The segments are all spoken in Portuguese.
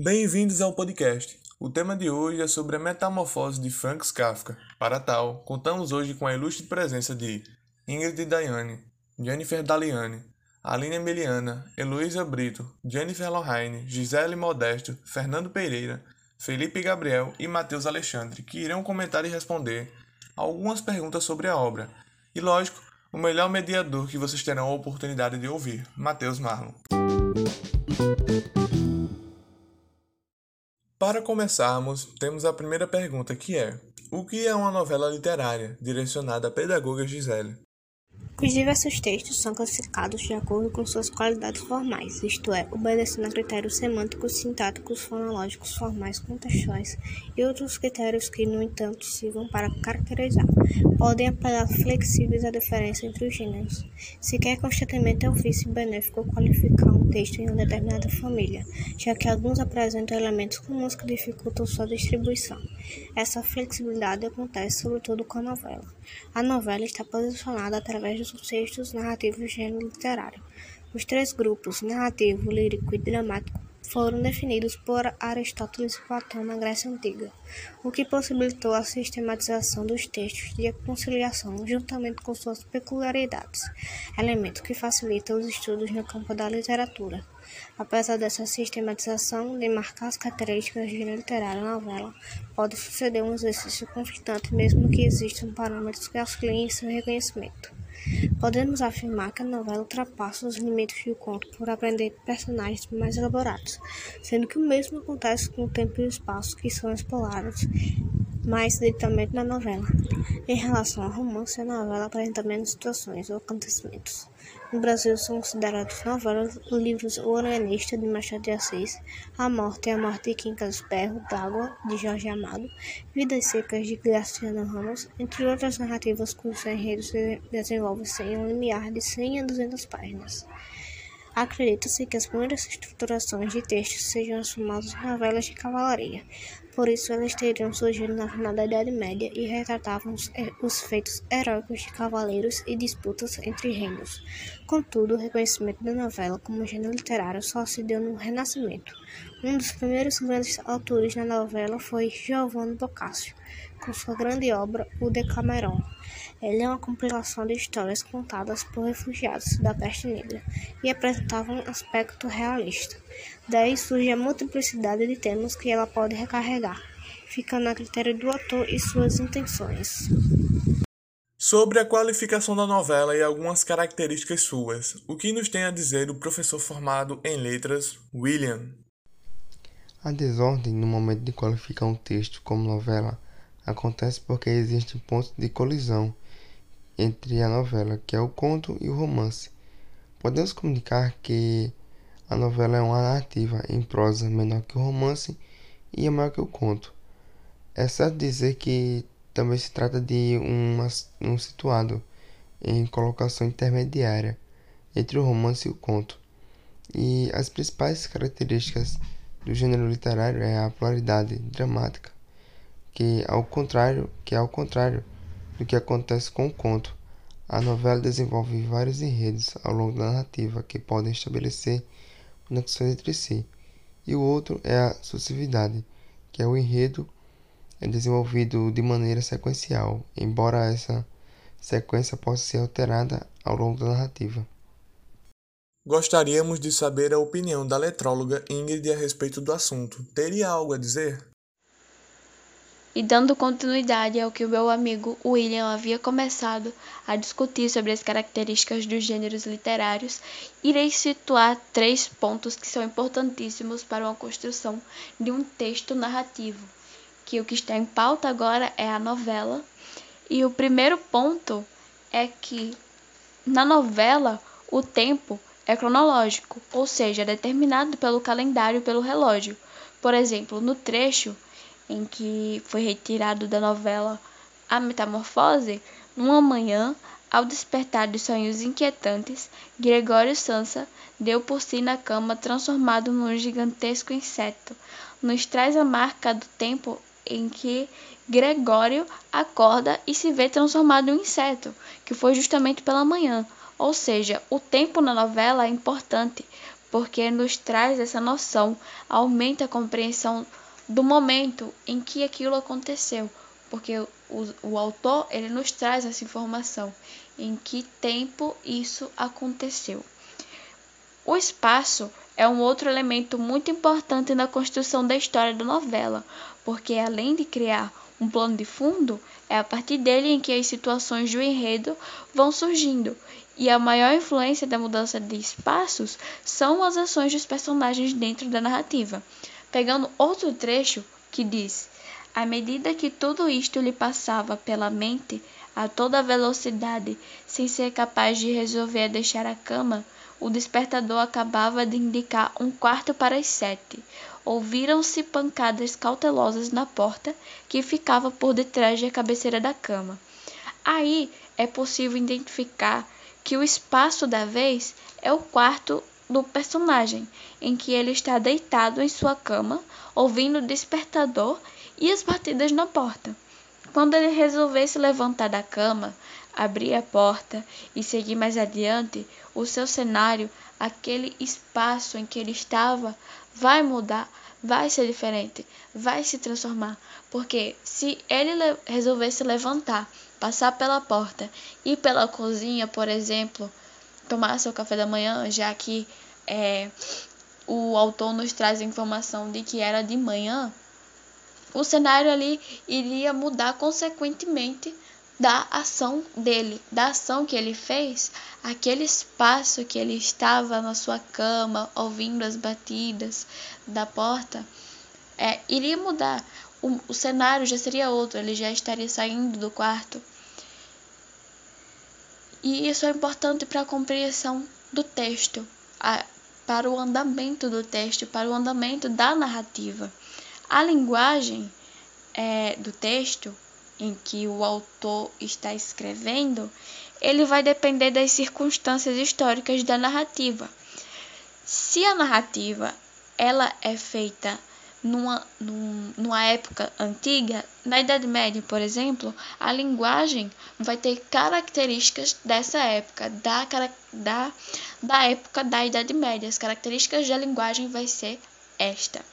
Bem-vindos ao podcast. O tema de hoje é sobre a metamorfose de Franz Kafka. Para tal, contamos hoje com a ilustre presença de Ingrid Daiane, Jennifer Daliane, Aline Emiliana, Heloísa Brito, Jennifer Lohane, Gisele Modesto, Fernando Pereira, Felipe Gabriel e Matheus Alexandre, que irão comentar e responder algumas perguntas sobre a obra. E lógico, o melhor mediador que vocês terão a oportunidade de ouvir, Matheus Marlon. Para começarmos, temos a primeira pergunta que é: O que é uma novela literária direcionada à pedagoga Gisele? Os diversos textos são classificados de acordo com suas qualidades formais, isto é, obedecendo a critérios semânticos, sintáticos, fonológicos, formais, contextuais e outros critérios que, no entanto, sirvam para caracterizar. Podem apelar flexíveis à diferença entre os gêneros. Sequer constantemente é ofício benéfico qualificar um texto em uma determinada família, já que alguns apresentam elementos comuns que dificultam sua distribuição. Essa flexibilidade acontece sobretudo com a novela. A novela está posicionada através dos textos narrativos do gênero literário. Os três grupos, narrativo, lírico e dramático, foram definidos por Aristóteles e Platão na Grécia Antiga, o que possibilitou a sistematização dos textos de conciliação juntamente com suas peculiaridades, elemento que facilita os estudos no campo da literatura. Apesar dessa sistematização, demarcar as características literário na novela pode suceder um exercício conflitante mesmo que existam parâmetros que auxiliem seu reconhecimento. Podemos afirmar que a novela ultrapassa os limites do conto por aprender personagens mais elaborados, sendo que o mesmo acontece com o tempo e o espaço que são explorados mais diretamente na novela. Em relação ao romance, a novela apresenta menos situações ou acontecimentos. No Brasil são considerados novelas os livros O Organista, de Machado de Assis, A Morte e a Morte de Quincas Berro d'Água, de Jorge Amado, Vidas Secas, de Graciano Ramos, entre outras narrativas cujos enredos se desenvolvem em um limiar de 100 a 200 páginas. Acredita-se que as primeiras estruturações de textos sejam as famosas novelas de cavalaria, por isso elas teriam surgido na final da Idade Média e retratavam os, eh, os feitos heróicos de cavaleiros e disputas entre reinos. Contudo, o reconhecimento da novela como gênero literário só se deu no Renascimento. Um dos primeiros grandes autores na novela foi Giovanni Boccaccio, com sua grande obra O Decameron. Ele é uma compilação de histórias contadas por refugiados da peste negra e apresentava um aspecto realista. Daí surge a multiplicidade de temas que ela pode recarregar, ficando a critério do autor e suas intenções. Sobre a qualificação da novela e algumas características suas, o que nos tem a dizer o professor formado em letras, William? A desordem no momento de qualificar um texto como novela acontece porque existem pontos de colisão entre a novela, que é o conto, e o romance. Podemos comunicar que a novela é uma narrativa em prosa menor que o romance e é maior que o conto. É certo dizer que também se trata de uma, um situado em colocação intermediária entre o romance e o conto. E as principais características do gênero literário é a polaridade dramática, que ao contrário, que é ao contrário do que acontece com o conto. A novela desenvolve vários enredos ao longo da narrativa que podem estabelecer conexões entre si. E o outro é a sucessividade, que é o enredo é desenvolvido de maneira sequencial, embora essa sequência possa ser alterada ao longo da narrativa. Gostaríamos de saber a opinião da letróloga Ingrid a respeito do assunto. Teria algo a dizer? E dando continuidade ao que o meu amigo William havia começado a discutir sobre as características dos gêneros literários, irei situar três pontos que são importantíssimos para uma construção de um texto narrativo, que o que está em pauta agora é a novela. E o primeiro ponto é que na novela o tempo é cronológico, ou seja, é determinado pelo calendário e pelo relógio. Por exemplo, no trecho em que foi retirado da novela A Metamorfose, numa manhã, ao despertar dos sonhos inquietantes, Gregório Sansa deu por si na cama transformado num gigantesco inseto. Nos traz a marca do tempo em que Gregório acorda e se vê transformado em um inseto, que foi justamente pela manhã. Ou seja, o tempo na novela é importante, porque nos traz essa noção, aumenta a compreensão do momento em que aquilo aconteceu, porque o, o autor ele nos traz essa informação em que tempo isso aconteceu. O espaço é um outro elemento muito importante na construção da história da novela, porque além de criar um plano de fundo, é a partir dele em que as situações do enredo vão surgindo, e a maior influência da mudança de espaços são as ações dos personagens dentro da narrativa. Pegando outro trecho que diz: À medida que tudo isto lhe passava pela mente a toda velocidade, sem ser capaz de resolver deixar a cama, o despertador acabava de indicar um quarto para as sete. Ouviram-se pancadas cautelosas na porta que ficava por detrás da cabeceira da cama. Aí é possível identificar que o espaço da vez é o quarto do personagem, em que ele está deitado em sua cama, ouvindo o despertador e as batidas na porta. Quando ele resolvesse levantar da cama, abrir a porta e seguir mais adiante, o seu cenário, aquele espaço em que ele estava, vai mudar, vai ser diferente, vai se transformar. Porque se ele resolvesse levantar, passar pela porta e pela cozinha, por exemplo, tomar seu café da manhã, já que é, o autor nos traz a informação de que era de manhã, o cenário ali iria mudar consequentemente da ação dele, da ação que ele fez, aquele espaço que ele estava na sua cama, ouvindo as batidas da porta, é, iria mudar. O, o cenário já seria outro, ele já estaria saindo do quarto. E isso é importante para a compreensão do texto, para o andamento do texto, para o andamento da narrativa. A linguagem é, do texto em que o autor está escrevendo, ele vai depender das circunstâncias históricas da narrativa. Se a narrativa ela é feita numa, numa época antiga, na Idade Média, por exemplo, a linguagem vai ter características dessa época, da, da, da época da Idade Média. As características da linguagem vai ser esta.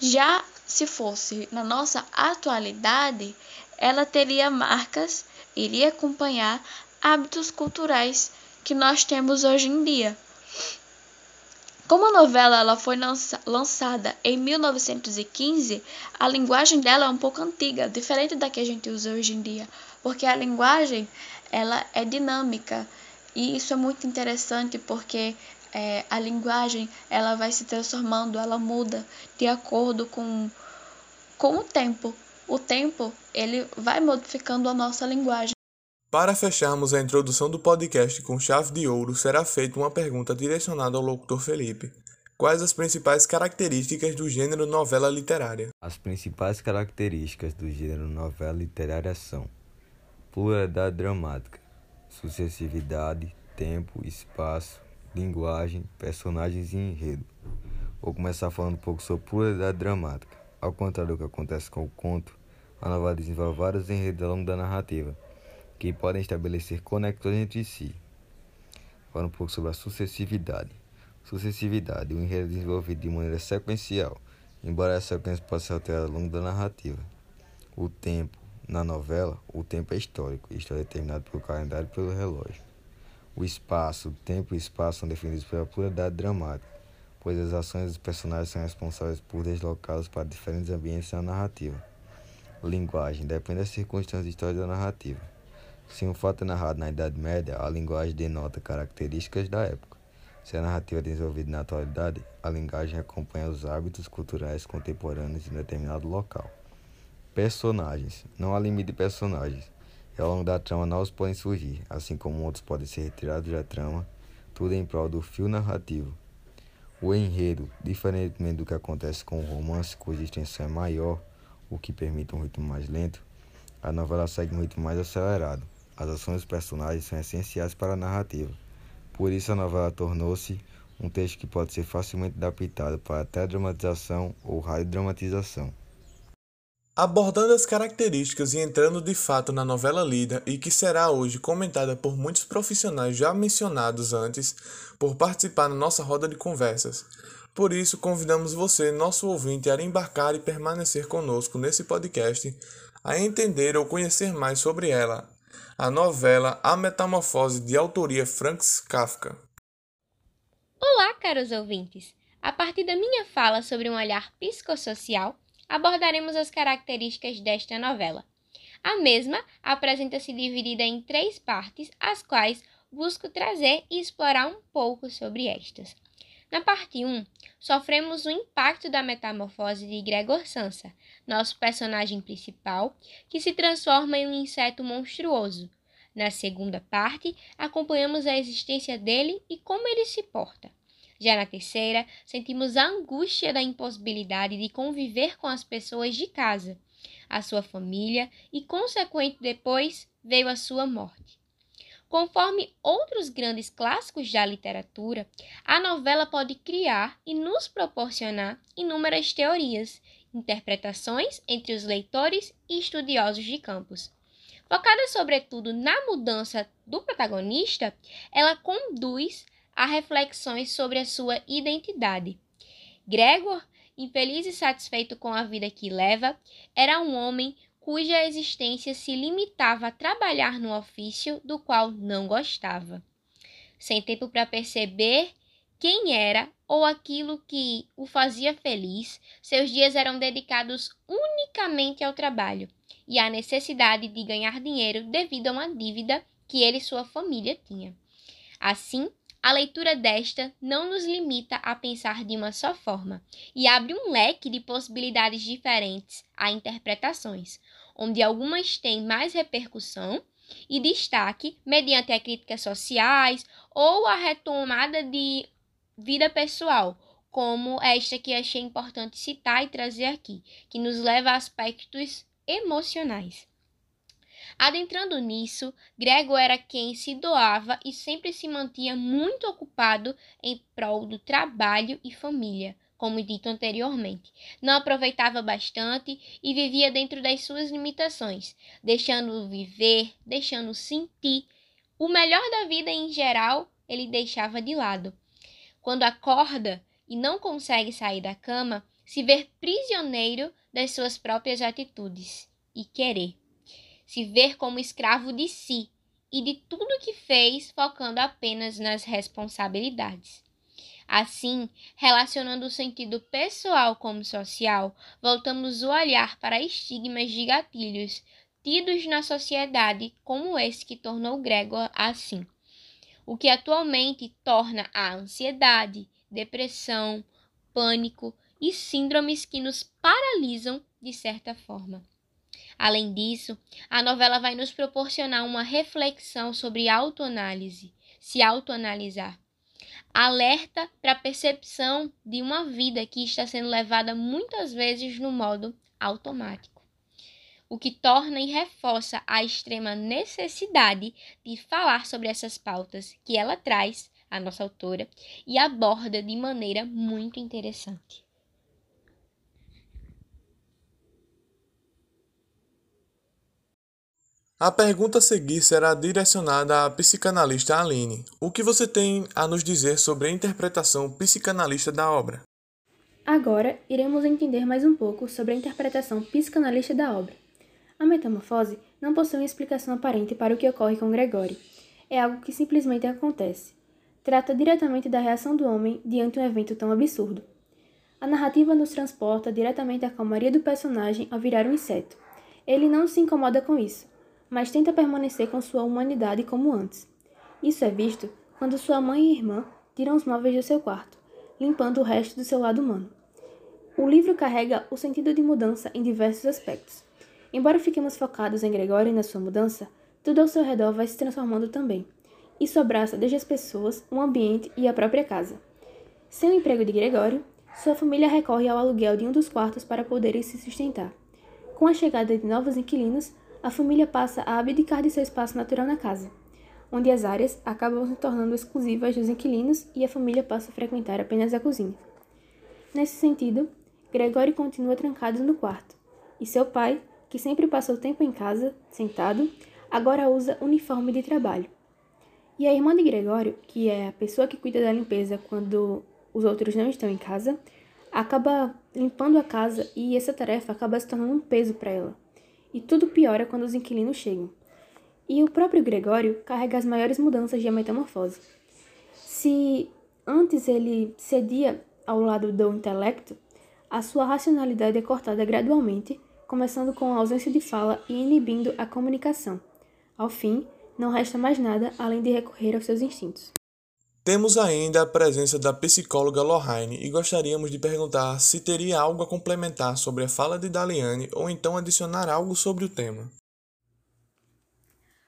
Já se fosse na nossa atualidade, ela teria marcas, iria acompanhar hábitos culturais que nós temos hoje em dia. Como a novela ela foi lançada em 1915, a linguagem dela é um pouco antiga, diferente da que a gente usa hoje em dia, porque a linguagem ela é dinâmica e isso é muito interessante porque é, a linguagem ela vai se transformando, ela muda de acordo com, com o tempo. O tempo ele vai modificando a nossa linguagem. Para fecharmos a introdução do podcast com chave de ouro, será feita uma pergunta direcionada ao locutor Felipe. Quais as principais características do gênero novela literária? As principais características do gênero novela literária são pluralidade dramática, sucessividade, tempo, espaço, linguagem, personagens e enredo. Vou começar falando um pouco sobre pluralidade dramática. Ao contrário do que acontece com o conto, a novela desenvolve vários enredos ao longo da narrativa, que podem estabelecer conexões entre si. Falando um pouco sobre a sucessividade. Sucessividade, o enredo é desenvolvido de maneira sequencial, embora essa sequência possa ser alterada ao longo da narrativa. O tempo, na novela, o tempo é histórico, isto é determinado pelo calendário e pelo relógio. O espaço, o tempo e o espaço são definidos pela pluralidade dramática, pois as ações dos personagens são responsáveis por deslocá-los para diferentes ambientes na narrativa. Linguagem depende das circunstâncias históricas da narrativa. Se um fato é narrado na Idade Média, a linguagem denota características da época. Se a narrativa é desenvolvida na atualidade, a linguagem acompanha os hábitos culturais contemporâneos em determinado local. Personagens. Não há limite de personagens e ao longo da trama novos podem surgir, assim como outros podem ser retirados da trama, tudo em prol do fio narrativo. O enredo, diferentemente do que acontece com o romance, cuja extensão é maior, o que permite um ritmo mais lento, a novela segue um ritmo mais acelerado. As ações dos personagens são essenciais para a narrativa. Por isso, a novela tornou-se um texto que pode ser facilmente adaptado para teledramatização ou radiodramatização. Abordando as características e entrando de fato na novela lida e que será hoje comentada por muitos profissionais já mencionados antes por participar na nossa roda de conversas. Por isso, convidamos você, nosso ouvinte, a embarcar e permanecer conosco nesse podcast, a entender ou conhecer mais sobre ela, a novela A Metamorfose de autoria Franz Kafka. Olá, caros ouvintes! A partir da minha fala sobre um olhar psicossocial, abordaremos as características desta novela. A mesma apresenta-se dividida em três partes, as quais busco trazer e explorar um pouco sobre estas. Na parte 1, sofremos o impacto da metamorfose de Gregor Sansa, nosso personagem principal, que se transforma em um inseto monstruoso. Na segunda parte, acompanhamos a existência dele e como ele se porta. Já na terceira, sentimos a angústia da impossibilidade de conviver com as pessoas de casa, a sua família e, consequente depois, veio a sua morte. Conforme outros grandes clássicos da literatura, a novela pode criar e nos proporcionar inúmeras teorias, interpretações entre os leitores e estudiosos de campos. Focada sobretudo na mudança do protagonista, ela conduz a reflexões sobre a sua identidade. Gregor, infeliz e satisfeito com a vida que leva, era um homem cuja existência se limitava a trabalhar no ofício do qual não gostava. Sem tempo para perceber quem era ou aquilo que o fazia feliz, seus dias eram dedicados unicamente ao trabalho e à necessidade de ganhar dinheiro devido a uma dívida que ele e sua família tinham. Assim, a leitura desta não nos limita a pensar de uma só forma e abre um leque de possibilidades diferentes a interpretações, onde algumas têm mais repercussão e destaque mediante as críticas sociais ou a retomada de vida pessoal, como esta que achei importante citar e trazer aqui, que nos leva a aspectos emocionais. Adentrando nisso, Gregor era quem se doava e sempre se mantinha muito ocupado em prol do trabalho e família, como dito anteriormente. Não aproveitava bastante e vivia dentro das suas limitações, deixando viver, deixando sentir. O melhor da vida em geral ele deixava de lado. Quando acorda e não consegue sair da cama, se ver prisioneiro das suas próprias atitudes e querer se ver como escravo de si e de tudo que fez, focando apenas nas responsabilidades. Assim, relacionando o sentido pessoal como social, voltamos o olhar para estigmas de gatilhos tidos na sociedade, como esse que tornou Gregor assim, o que atualmente torna a ansiedade, depressão, pânico e síndromes que nos paralisam de certa forma. Além disso, a novela vai nos proporcionar uma reflexão sobre autoanálise, se autoanalisar. Alerta para a percepção de uma vida que está sendo levada muitas vezes no modo automático, o que torna e reforça a extrema necessidade de falar sobre essas pautas que ela traz, a nossa autora, e aborda de maneira muito interessante. A pergunta a seguir será direcionada à psicanalista Aline. O que você tem a nos dizer sobre a interpretação psicanalista da obra? Agora, iremos entender mais um pouco sobre a interpretação psicanalista da obra. A metamorfose não possui uma explicação aparente para o que ocorre com Gregory. É algo que simplesmente acontece. Trata diretamente da reação do homem diante um evento tão absurdo. A narrativa nos transporta diretamente à calmaria do personagem ao virar um inseto. Ele não se incomoda com isso mas tenta permanecer com sua humanidade como antes. Isso é visto quando sua mãe e irmã tiram os móveis do seu quarto, limpando o resto do seu lado humano. O livro carrega o sentido de mudança em diversos aspectos. Embora fiquemos focados em Gregório e na sua mudança, tudo ao seu redor vai se transformando também. Isso abraça desde as pessoas, o ambiente e a própria casa. Sem o emprego de Gregório, sua família recorre ao aluguel de um dos quartos para poderem se sustentar. Com a chegada de novos inquilinos, a família passa a abdicar de seu espaço natural na casa, onde as áreas acabam se tornando exclusivas dos inquilinos e a família passa a frequentar apenas a cozinha. Nesse sentido, Gregório continua trancado no quarto, e seu pai, que sempre passou tempo em casa, sentado, agora usa uniforme de trabalho. E a irmã de Gregório, que é a pessoa que cuida da limpeza quando os outros não estão em casa, acaba limpando a casa e essa tarefa acaba se tornando um peso para ela. E tudo piora quando os inquilinos chegam. E o próprio Gregório carrega as maiores mudanças de metamorfose. Se antes ele cedia ao lado do intelecto, a sua racionalidade é cortada gradualmente, começando com a ausência de fala e inibindo a comunicação. Ao fim, não resta mais nada além de recorrer aos seus instintos. Temos ainda a presença da psicóloga Lohane e gostaríamos de perguntar se teria algo a complementar sobre a fala de Daliane ou então adicionar algo sobre o tema.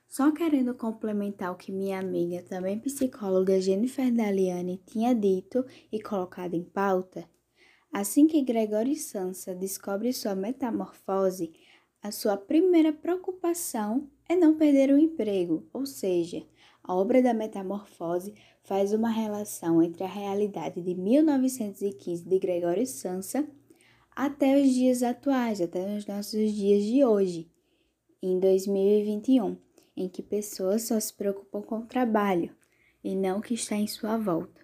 Só querendo complementar o que minha amiga, também psicóloga Jennifer Daliane, tinha dito e colocado em pauta, assim que Gregory Sansa descobre sua metamorfose, a sua primeira preocupação é não perder o emprego, ou seja, a obra da Metamorfose faz uma relação entre a realidade de 1915 de Gregório Sansa até os dias atuais, até os nossos dias de hoje, em 2021, em que pessoas só se preocupam com o trabalho e não o que está em sua volta,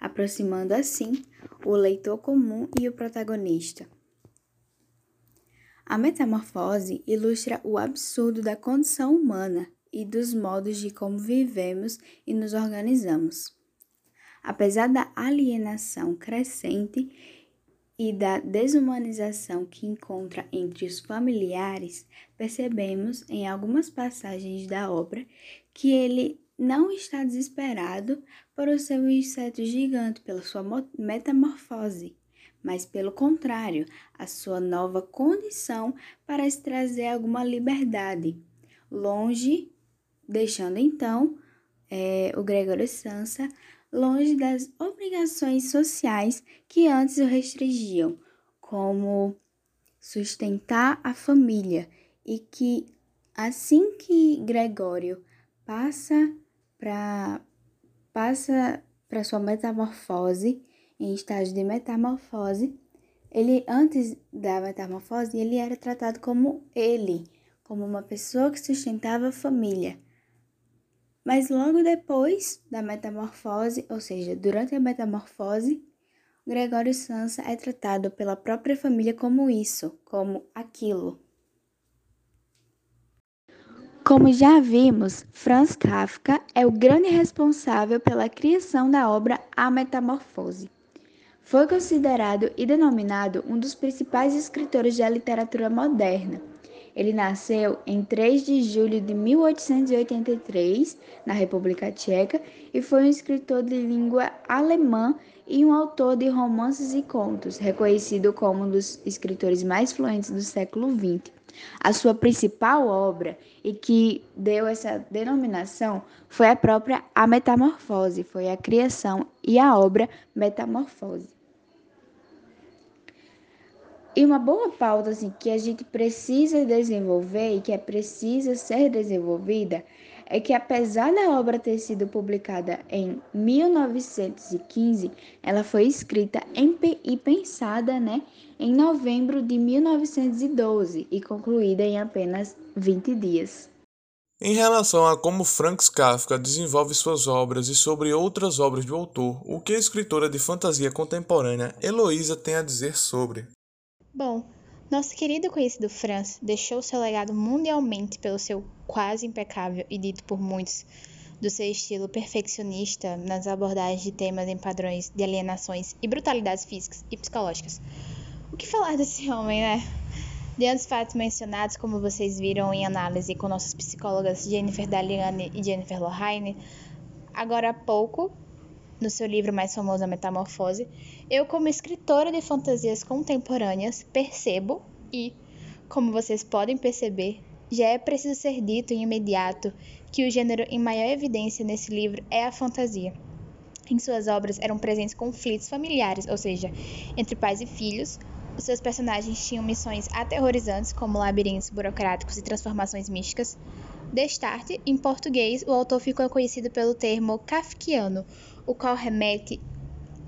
aproximando assim o leitor comum e o protagonista. A metamorfose ilustra o absurdo da condição humana e dos modos de como vivemos e nos organizamos. Apesar da alienação crescente e da desumanização que encontra entre os familiares, percebemos em algumas passagens da obra que ele não está desesperado por o seu inseto gigante, pela sua metamorfose, mas pelo contrário, a sua nova condição para se trazer alguma liberdade, longe deixando então é, o Gregório Sansa longe das obrigações sociais que antes o restringiam, como sustentar a família, e que assim que Gregório passa para passa para sua metamorfose, em estágio de metamorfose, ele antes da metamorfose, ele era tratado como ele, como uma pessoa que sustentava a família. Mas logo depois da metamorfose, ou seja, durante a metamorfose, Gregório Sansa é tratado pela própria família como isso, como aquilo. Como já vimos, Franz Kafka é o grande responsável pela criação da obra A Metamorfose. Foi considerado e denominado um dos principais escritores da literatura moderna ele nasceu em 3 de julho de 1883, na República Tcheca, e foi um escritor de língua alemã e um autor de romances e contos, reconhecido como um dos escritores mais fluentes do século XX. A sua principal obra, e que deu essa denominação, foi a própria A Metamorfose, foi a criação e a obra Metamorfose. E uma boa pauta assim, que a gente precisa desenvolver e que é precisa ser desenvolvida é que apesar da obra ter sido publicada em 1915, ela foi escrita e pensada né, em novembro de 1912 e concluída em apenas 20 dias. Em relação a como Franz Kafka desenvolve suas obras e sobre outras obras do autor, o que a escritora de fantasia contemporânea Heloísa tem a dizer sobre? Bom, nosso querido conhecido Franz deixou seu legado mundialmente pelo seu quase impecável e dito por muitos do seu estilo perfeccionista nas abordagens de temas em padrões de alienações e brutalidades físicas e psicológicas. O que falar desse homem, né? Diante dos fatos mencionados, como vocês viram em análise com nossas psicólogas Jennifer Daliane e Jennifer Lohane, agora há pouco, no seu livro mais famoso, A Metamorfose, eu, como escritora de fantasias contemporâneas, percebo e, como vocês podem perceber, já é preciso ser dito em imediato que o gênero em maior evidência nesse livro é a fantasia. Em suas obras eram presentes conflitos familiares, ou seja, entre pais e filhos. Os seus personagens tinham missões aterrorizantes, como labirintos burocráticos e transformações místicas. Destarte, em português, o autor ficou conhecido pelo termo kafkiano, o qual remete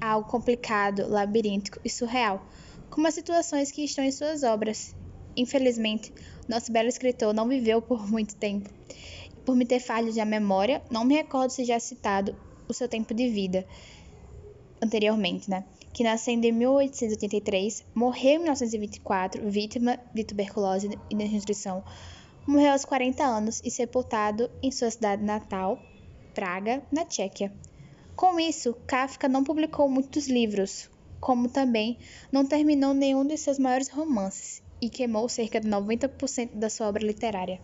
ao complicado, labiríntico e surreal, como as situações que estão em suas obras. Infelizmente, nosso belo escritor não viveu por muito tempo. Por me ter falhas na memória, não me recordo se já citado o seu tempo de vida anteriormente, né? Que nasceu em 1883, morreu em 1924, vítima de tuberculose e desnutrição. Morreu aos 40 anos e sepultado em sua cidade natal, Praga, na Tchequia. Com isso, Kafka não publicou muitos livros, como também não terminou nenhum de seus maiores romances e queimou cerca de 90% da sua obra literária.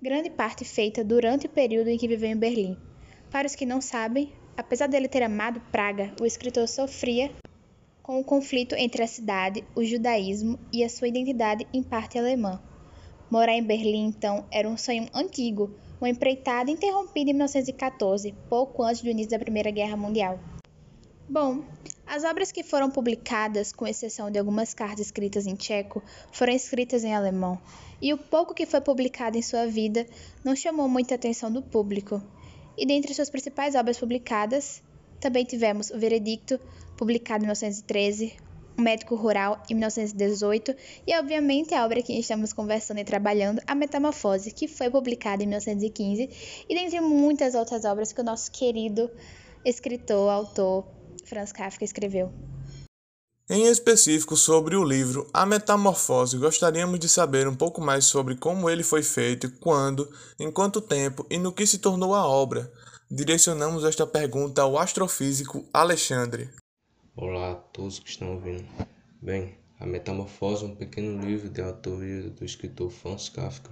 Grande parte feita durante o período em que viveu em Berlim. Para os que não sabem, apesar dele ter amado Praga, o escritor sofria com o conflito entre a cidade, o judaísmo e a sua identidade em parte alemã. Morar em Berlim, então, era um sonho antigo, uma empreitada interrompida em 1914, pouco antes do início da Primeira Guerra Mundial. Bom, as obras que foram publicadas, com exceção de algumas cartas escritas em tcheco, foram escritas em alemão, e o pouco que foi publicado em sua vida não chamou muita atenção do público. E dentre suas principais obras publicadas, também tivemos O Veredicto, publicado em 1913, O Médico Rural, em 1918, e obviamente a obra que estamos conversando e trabalhando, A Metamorfose, que foi publicada em 1915, e dentre muitas outras obras que o nosso querido escritor, autor, Franz Kafka escreveu. Em específico sobre o livro A Metamorfose, gostaríamos de saber um pouco mais sobre como ele foi feito, quando, em quanto tempo e no que se tornou a obra. Direcionamos esta pergunta ao astrofísico Alexandre. Olá a todos que estão ouvindo. Bem, A Metamorfose é um pequeno livro de autoria do escritor Franz Kafka,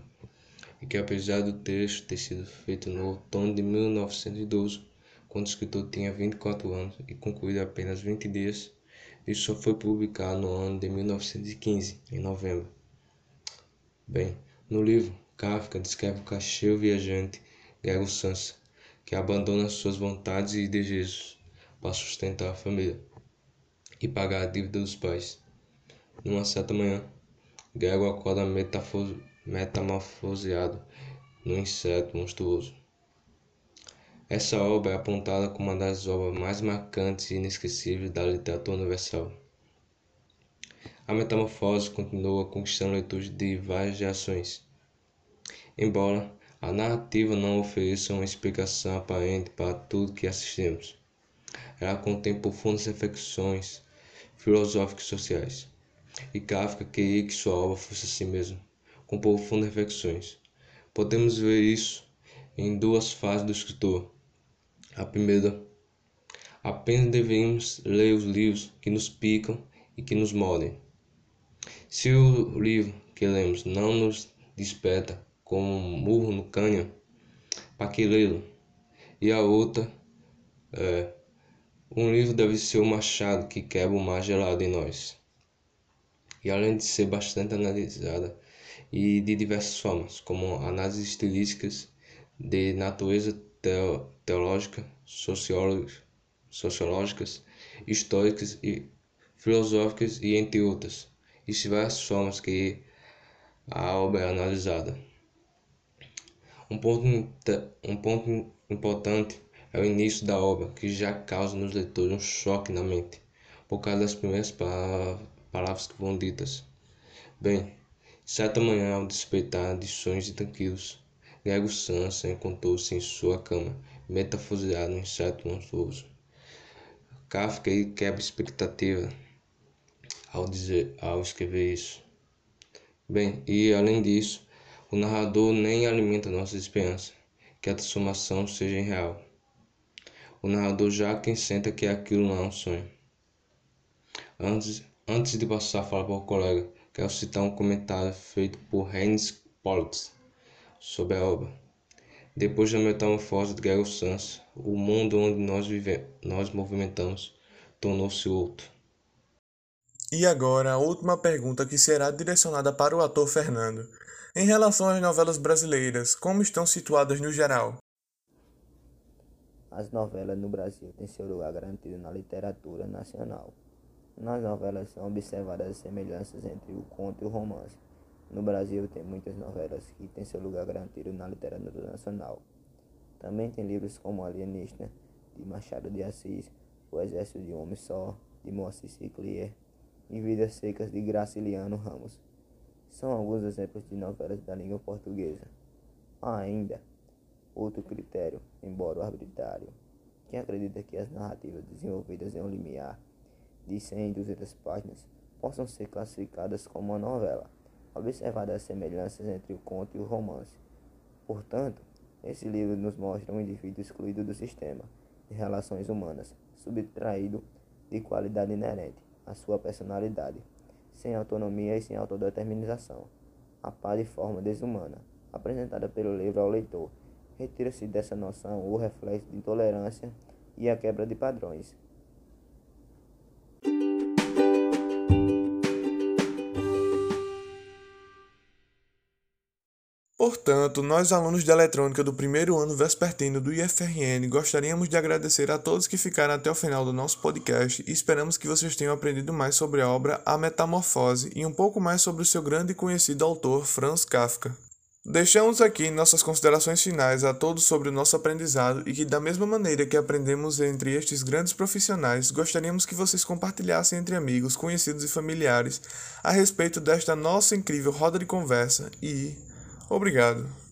e que apesar do texto ter sido feito no outono de 1912, quando o escritor tinha 24 anos e concluído apenas 20 dias, e só foi publicado no ano de 1915, em novembro. Bem, no livro, Kafka descreve o cacheiro viajante Gregor Sansa, que abandona suas vontades e desejos para sustentar a família e pagar a dívida dos pais. Numa certa manhã, Gregor acorda metamorfoseado num inseto monstruoso. Essa obra é apontada como uma das obras mais marcantes e inesquecíveis da literatura universal. A metamorfose continua conquistando leitores de várias gerações. Embora a narrativa não ofereça uma explicação aparente para tudo que assistimos, ela contém profundas reflexões filosóficas e sociais. E Kafka queria que sua obra fosse assim mesmo, com profundas reflexões. Podemos ver isso em duas fases do escritor a primeira, apenas devemos ler os livros que nos picam e que nos mordem. Se o livro que lemos não nos desperta como um murro no cânion, para que lê-lo? E a outra, é, um livro deve ser o machado que quebra o mar gelado em nós. E além de ser bastante analisada e de diversas formas, como análises estilísticas de natureza teológica, sociológicas, históricas e filosóficas e entre outras. Existem várias formas que a obra é analisada. Um ponto, um ponto importante é o início da obra, que já causa nos leitores um choque na mente, por causa das primeiras palavras que vão ditas. Bem, certa manhã, ao despertar de sonhos tranquilos, Grego Sansa encontrou-se em sua cama, metafoseado em certo monstruoso. Kafka quebra expectativa ao, dizer, ao escrever isso. Bem, e além disso, o narrador nem alimenta nossa esperança que a transformação seja real. O narrador já quem senta que aquilo não é um sonho. Antes, antes de passar a falar para o colega, quero citar um comentário feito por Heinz Politz sobre a obra. Depois da metamorfose de Gregor Sans, o mundo onde nós vivemos, nós movimentamos, tornou-se outro. E agora a última pergunta que será direcionada para o ator Fernando. Em relação às novelas brasileiras, como estão situadas no geral? As novelas no Brasil têm seu lugar garantido na literatura nacional. Nas novelas são observadas as semelhanças entre o conto e o romance no Brasil tem muitas novelas que têm seu lugar garantido na literatura nacional. Também tem livros como Alienista, de Machado de Assis, O Exército de um Homem Só, de Moacir Ciclier, e Vidas Secas, de Graciliano Ramos. são alguns exemplos de novelas da língua portuguesa. Ainda outro critério, embora arbitrário, que acredita que as narrativas desenvolvidas em um limiar de 100 e 200 páginas possam ser classificadas como uma novela, observadas as semelhanças entre o conto e o romance. Portanto, esse livro nos mostra um indivíduo excluído do sistema de relações humanas, subtraído de qualidade inerente à sua personalidade, sem autonomia e sem autodeterminação. A pá de forma desumana, apresentada pelo livro ao leitor, retira-se dessa noção o reflexo de intolerância e a quebra de padrões, Portanto, nós alunos de eletrônica do primeiro ano vespertino do IFRN gostaríamos de agradecer a todos que ficaram até o final do nosso podcast e esperamos que vocês tenham aprendido mais sobre a obra A Metamorfose e um pouco mais sobre o seu grande e conhecido autor Franz Kafka. Deixamos aqui nossas considerações finais a todos sobre o nosso aprendizado e que, da mesma maneira que aprendemos entre estes grandes profissionais, gostaríamos que vocês compartilhassem entre amigos, conhecidos e familiares a respeito desta nossa incrível roda de conversa e Obrigado.